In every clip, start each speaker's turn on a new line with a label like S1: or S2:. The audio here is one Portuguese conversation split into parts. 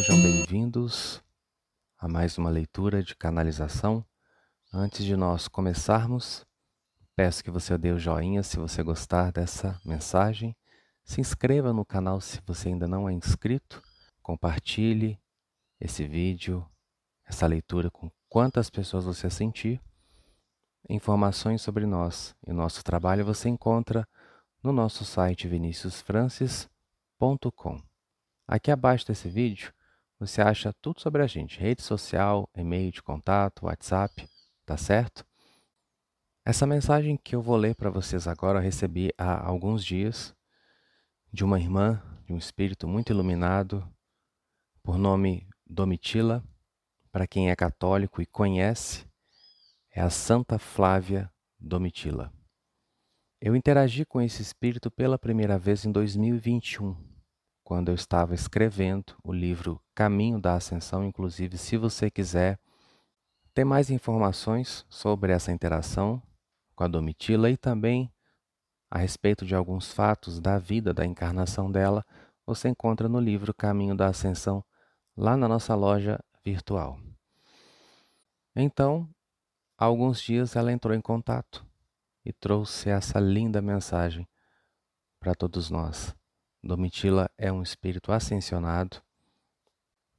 S1: sejam bem-vindos a mais uma leitura de canalização. Antes de nós começarmos, peço que você dê o joinha se você gostar dessa mensagem, se inscreva no canal se você ainda não é inscrito, compartilhe esse vídeo, essa leitura com quantas pessoas você sentir. Informações sobre nós e nosso trabalho você encontra no nosso site viniciusfrancis.com. Aqui abaixo desse vídeo você acha tudo sobre a gente: rede social, e-mail de contato, WhatsApp, tá certo? Essa mensagem que eu vou ler para vocês agora eu recebi há alguns dias de uma irmã, de um espírito muito iluminado, por nome Domitila. Para quem é católico e conhece, é a Santa Flávia Domitila. Eu interagi com esse espírito pela primeira vez em 2021 quando eu estava escrevendo o livro Caminho da Ascensão. Inclusive, se você quiser ter mais informações sobre essa interação com a Domitila e também a respeito de alguns fatos da vida, da encarnação dela, você encontra no livro Caminho da Ascensão, lá na nossa loja virtual. Então, há alguns dias ela entrou em contato e trouxe essa linda mensagem para todos nós. Domitila é um espírito ascensionado,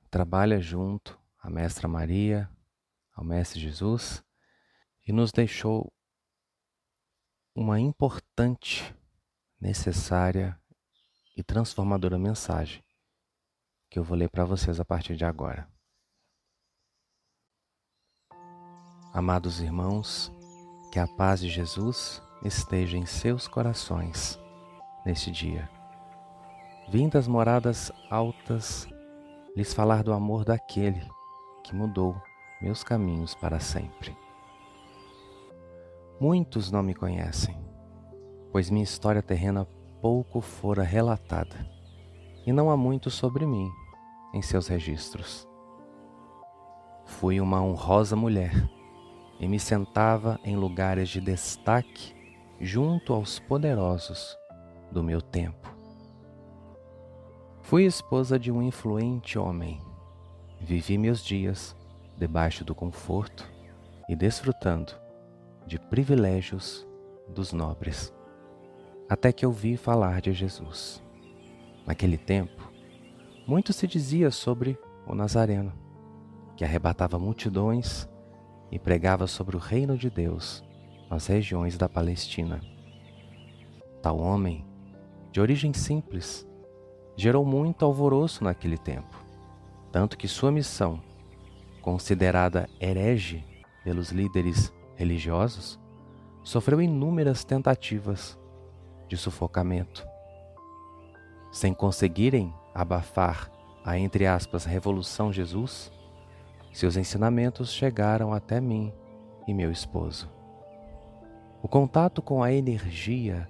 S1: trabalha junto à Mestra Maria, ao Mestre Jesus e nos deixou uma importante, necessária e transformadora mensagem que eu vou ler para vocês a partir de agora. Amados irmãos, que a paz de Jesus esteja em seus corações neste dia. Vim das moradas altas lhes falar do amor daquele que mudou meus caminhos para sempre. Muitos não me conhecem, pois minha história terrena pouco fora relatada, e não há muito sobre mim em seus registros. Fui uma honrosa mulher e me sentava em lugares de destaque junto aos poderosos do meu tempo. Fui esposa de um influente homem. Vivi meus dias debaixo do conforto e desfrutando de privilégios dos nobres. Até que ouvi falar de Jesus. Naquele tempo, muito se dizia sobre o Nazareno, que arrebatava multidões e pregava sobre o reino de Deus nas regiões da Palestina. Tal homem, de origem simples, gerou muito alvoroço naquele tempo, tanto que sua missão, considerada herege pelos líderes religiosos, sofreu inúmeras tentativas de sufocamento. Sem conseguirem abafar a entre aspas revolução Jesus, seus ensinamentos chegaram até mim e meu esposo. O contato com a energia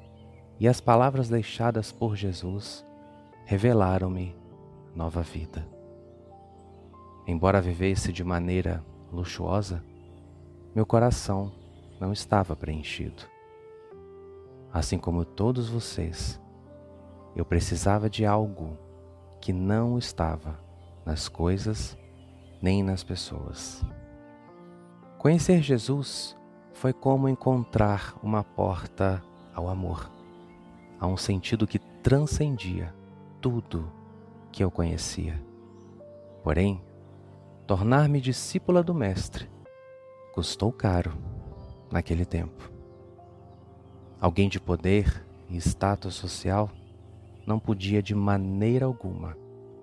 S1: e as palavras deixadas por Jesus revelaram-me nova vida. Embora vivesse de maneira luxuosa, meu coração não estava preenchido. Assim como todos vocês, eu precisava de algo que não estava nas coisas nem nas pessoas. Conhecer Jesus foi como encontrar uma porta ao amor, a um sentido que transcendia tudo que eu conhecia. Porém, tornar-me discípula do Mestre custou caro naquele tempo. Alguém de poder e status social não podia de maneira alguma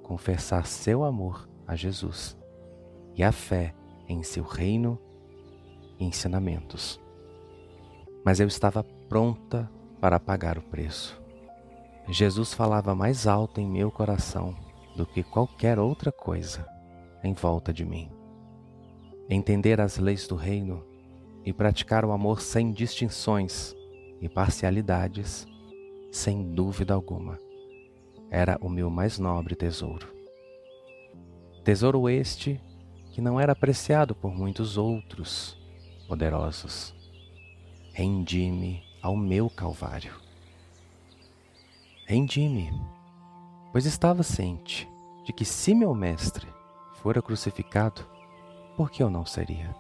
S1: confessar seu amor a Jesus e a fé em seu reino e ensinamentos. Mas eu estava pronta para pagar o preço. Jesus falava mais alto em meu coração do que qualquer outra coisa em volta de mim. Entender as leis do reino e praticar o amor sem distinções e parcialidades, sem dúvida alguma, era o meu mais nobre tesouro. Tesouro este que não era apreciado por muitos outros poderosos. Rendi-me ao meu Calvário Rendi-me, pois estava ciente de que se meu mestre fora crucificado, por que eu não seria?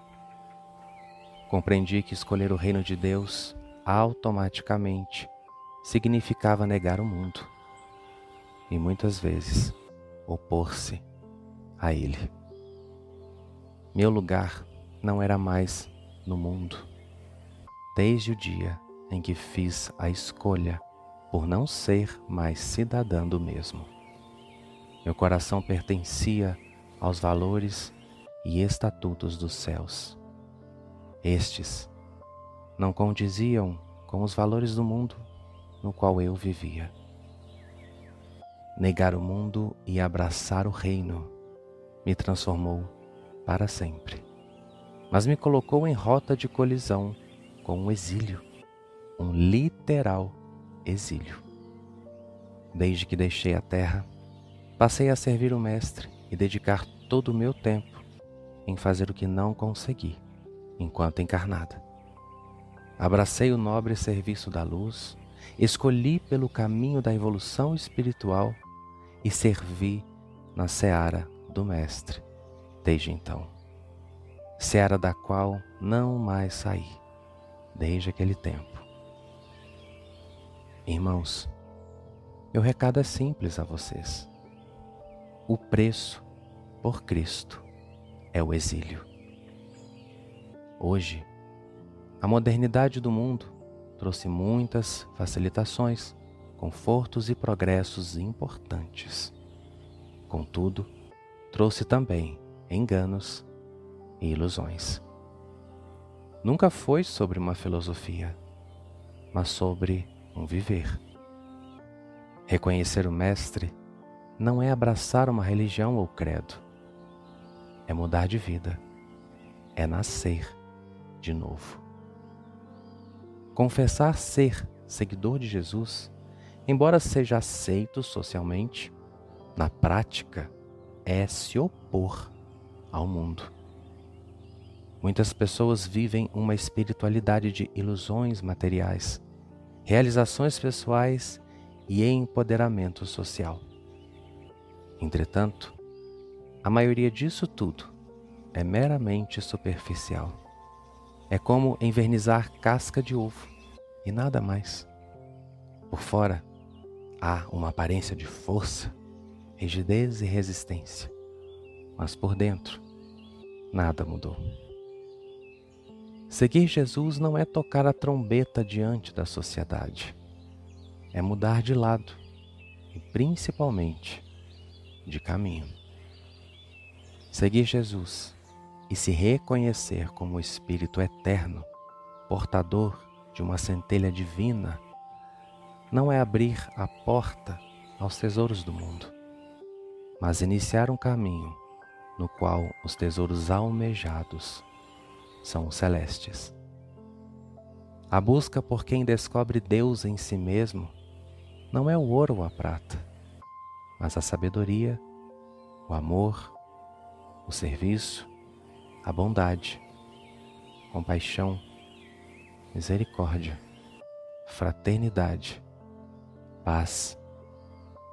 S1: Compreendi que escolher o reino de Deus automaticamente significava negar o mundo e muitas vezes opor-se a ele. Meu lugar não era mais no mundo, desde o dia em que fiz a escolha por não ser mais cidadã do mesmo. Meu coração pertencia aos valores e estatutos dos céus. Estes não condiziam com os valores do mundo no qual eu vivia. Negar o mundo e abraçar o reino me transformou para sempre, mas me colocou em rota de colisão com um exílio, um literal exílio. Desde que deixei a terra, passei a servir o Mestre e dedicar todo o meu tempo em fazer o que não consegui enquanto encarnada. Abracei o nobre serviço da luz, escolhi pelo caminho da evolução espiritual e servi na seara do Mestre desde então. Seara da qual não mais saí desde aquele tempo. Irmãos, meu recado é simples a vocês. O preço por Cristo é o exílio. Hoje, a modernidade do mundo trouxe muitas facilitações, confortos e progressos importantes. Contudo, trouxe também enganos e ilusões. Nunca foi sobre uma filosofia, mas sobre um viver. Reconhecer o Mestre não é abraçar uma religião ou credo, é mudar de vida, é nascer de novo. Confessar ser seguidor de Jesus, embora seja aceito socialmente, na prática é se opor ao mundo. Muitas pessoas vivem uma espiritualidade de ilusões materiais, realizações pessoais e empoderamento social. Entretanto, a maioria disso tudo é meramente superficial. É como envernizar casca de ovo e nada mais. Por fora, há uma aparência de força, rigidez e resistência, mas por dentro, nada mudou. Seguir Jesus não é tocar a trombeta diante da sociedade, é mudar de lado e principalmente de caminho. Seguir Jesus e se reconhecer como o Espírito eterno, portador de uma centelha divina, não é abrir a porta aos tesouros do mundo, mas iniciar um caminho no qual os tesouros almejados são os celestes. A busca por quem descobre Deus em si mesmo não é o ouro ou a prata, mas a sabedoria, o amor, o serviço, a bondade, compaixão, misericórdia, fraternidade, paz,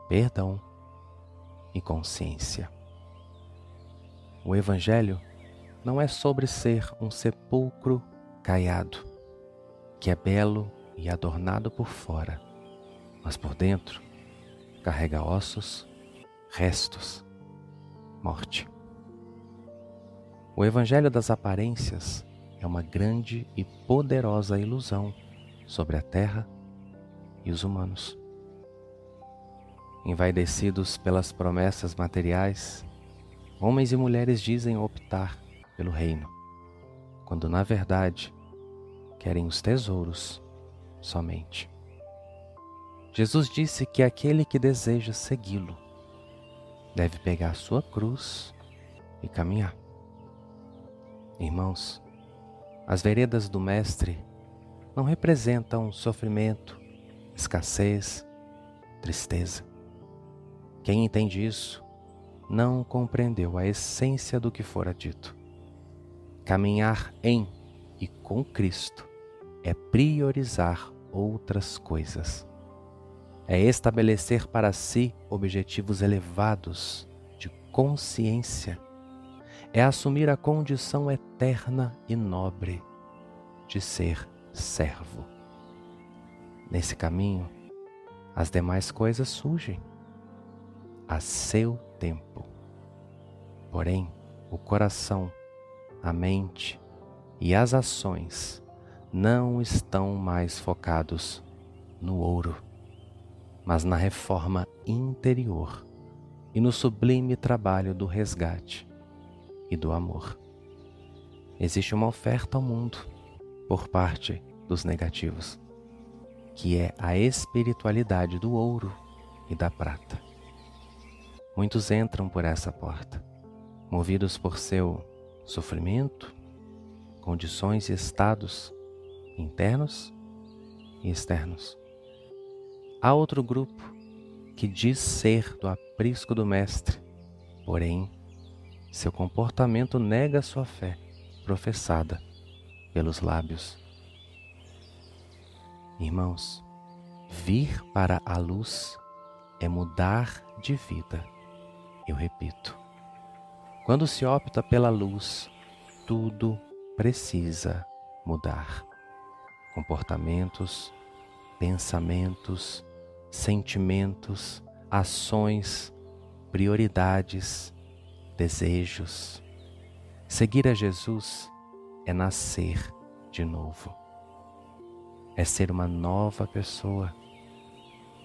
S1: perdão e consciência. O Evangelho não é sobre ser um sepulcro caiado, que é belo e adornado por fora, mas por dentro carrega ossos, restos, morte. O Evangelho das aparências é uma grande e poderosa ilusão sobre a terra e os humanos. Envaidecidos pelas promessas materiais, homens e mulheres dizem optar pelo reino, quando na verdade querem os tesouros somente. Jesus disse que aquele que deseja segui-lo deve pegar sua cruz e caminhar. Irmãos, as veredas do Mestre não representam sofrimento, escassez, tristeza. Quem entende isso não compreendeu a essência do que fora dito. Caminhar em e com Cristo é priorizar outras coisas. É estabelecer para si objetivos elevados consciência é assumir a condição eterna e nobre de ser servo. Nesse caminho, as demais coisas surgem a seu tempo. Porém, o coração, a mente e as ações não estão mais focados no ouro, mas na reforma interior e no sublime trabalho do resgate e do amor. Existe uma oferta ao mundo por parte dos negativos, que é a espiritualidade do ouro e da prata. Muitos entram por essa porta, movidos por seu sofrimento, condições e estados internos e externos. Há outro grupo que diz ser do aprisco do Mestre, porém, seu comportamento nega sua fé professada pelos lábios. Irmãos, vir para a luz é mudar de vida. Eu repito, quando se opta pela luz, tudo precisa mudar. Comportamentos, pensamentos, sentimentos, ações, prioridades, desejos. Seguir a Jesus é nascer de novo. É ser uma nova pessoa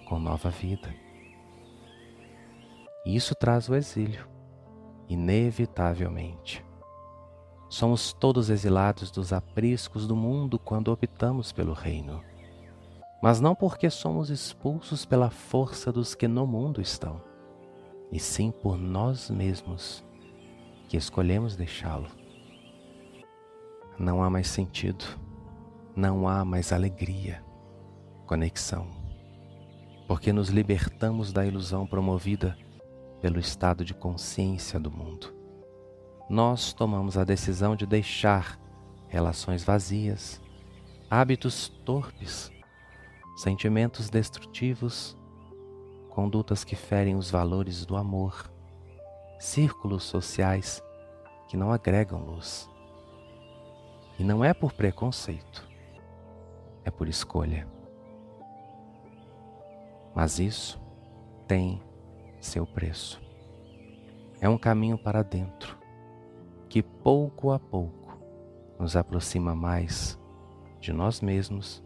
S1: com nova vida. E isso traz o exílio, inevitavelmente. Somos todos exilados dos apriscos do mundo quando optamos pelo reino, mas não porque somos expulsos pela força dos que no mundo estão, e sim por nós mesmos que escolhemos deixá-lo. Não há mais sentido, não há mais alegria, conexão, porque nos libertamos da ilusão promovida pelo estado de consciência do mundo. Nós tomamos a decisão de deixar relações vazias, hábitos torpes, sentimentos destrutivos, condutas que ferem os valores do amor, círculos sociais que não agregam luz. E não é por preconceito, é por escolha. Mas isso tem seu preço. É um caminho para dentro que pouco a pouco nos aproxima mais de nós mesmos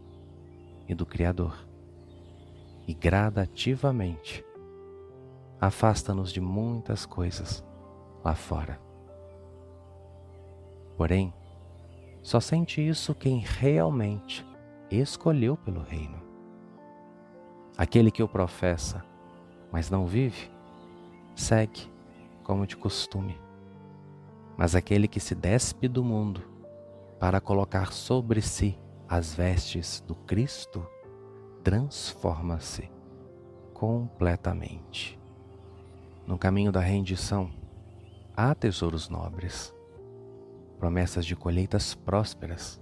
S1: e do Criador, e gradativamente afasta-nos de muitas coisas lá fora. Porém, só sente isso quem realmente escolheu pelo reino. Aquele que o professa mas não vive, segue como de costume. Mas aquele que se despe do mundo para colocar sobre si as vestes do Cristo, transforma-se completamente. No caminho da rendição, há tesouros nobres, promessas de colheitas prósperas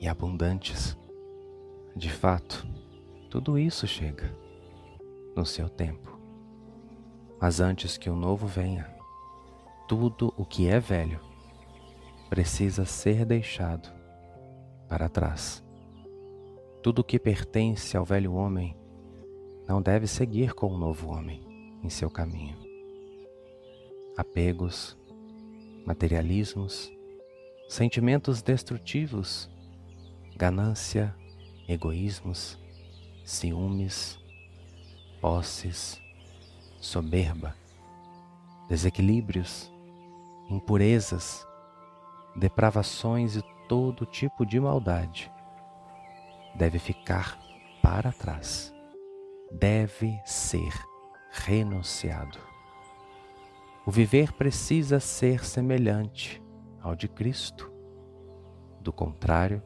S1: e abundantes. De fato, tudo isso chega no seu tempo. Mas antes que o novo venha, tudo o que é velho precisa ser deixado para trás. Tudo o que pertence ao velho homem não deve seguir com o novo homem em seu caminho. Apegos, materialismos, sentimentos destrutivos, ganância, egoísmos, ciúmes, posses, soberba, desequilíbrios, impurezas, depravações e todo tipo de maldade deve ficar para trás, deve ser renunciado. O viver precisa ser semelhante ao de Cristo. Do contrário,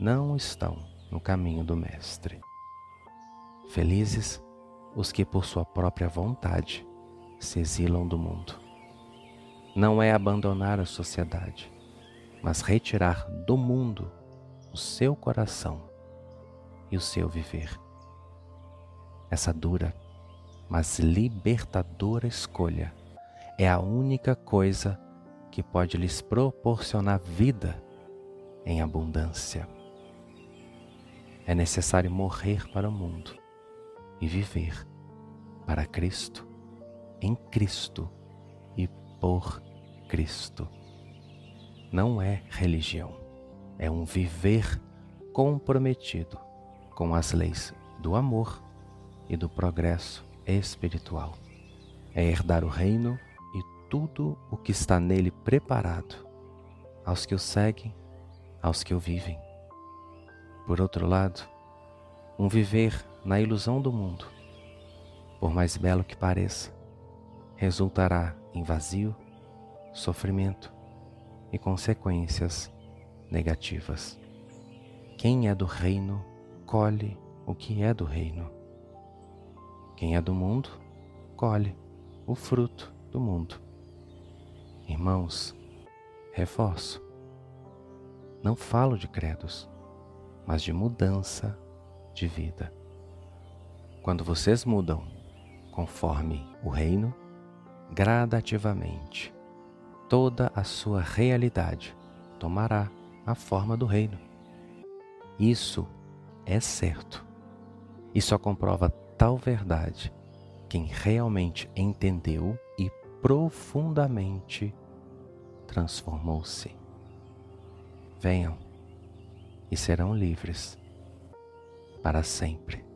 S1: não estão no caminho do Mestre. Felizes os que por sua própria vontade se exilam do mundo. Não é abandonar a sociedade, mas retirar do mundo o seu coração e o seu viver. Essa dura, mas libertadora escolha é a única coisa que pode lhes proporcionar vida em abundância. É necessário morrer para o mundo e viver para Cristo, em Cristo e por Cristo. Não é religião, é um viver comprometido com as leis do amor e do progresso espiritual. É herdar o reino e tudo o que está nele preparado aos que o seguem, aos que o vivem. Por outro lado, um viver na ilusão do mundo, por mais belo que pareça, resultará em vazio, sofrimento e consequências negativas. Quem é do reino colhe o que é do reino. Quem é do mundo colhe o fruto do mundo. Irmãos, reforço. Não falo de credos, mas de mudança de vida. Quando vocês mudam conforme o reino, gradativamente, toda a sua realidade tomará a forma do reino. Isso é certo. E só comprova tal verdade quem realmente entendeu e profundamente transformou-se. Venham e serão livres para sempre.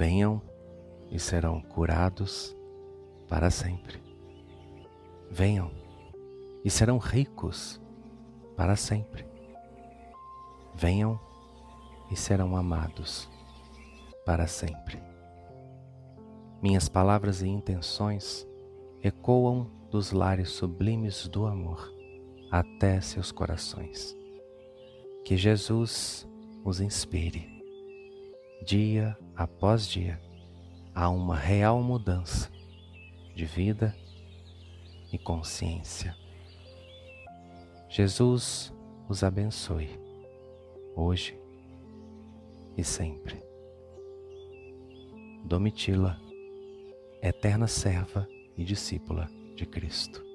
S1: Venham e serão curados para sempre. Venham e serão ricos para sempre. Venham e serão amados para sempre. Minhas palavras e intenções ecoam dos lares sublimes do amor até seus corações. Que Jesus os inspire, dia após dia, a uma real mudança de vida e consciência. Jesus os abençoe, hoje e sempre. Domitila, eterna serva e discípula de Cristo.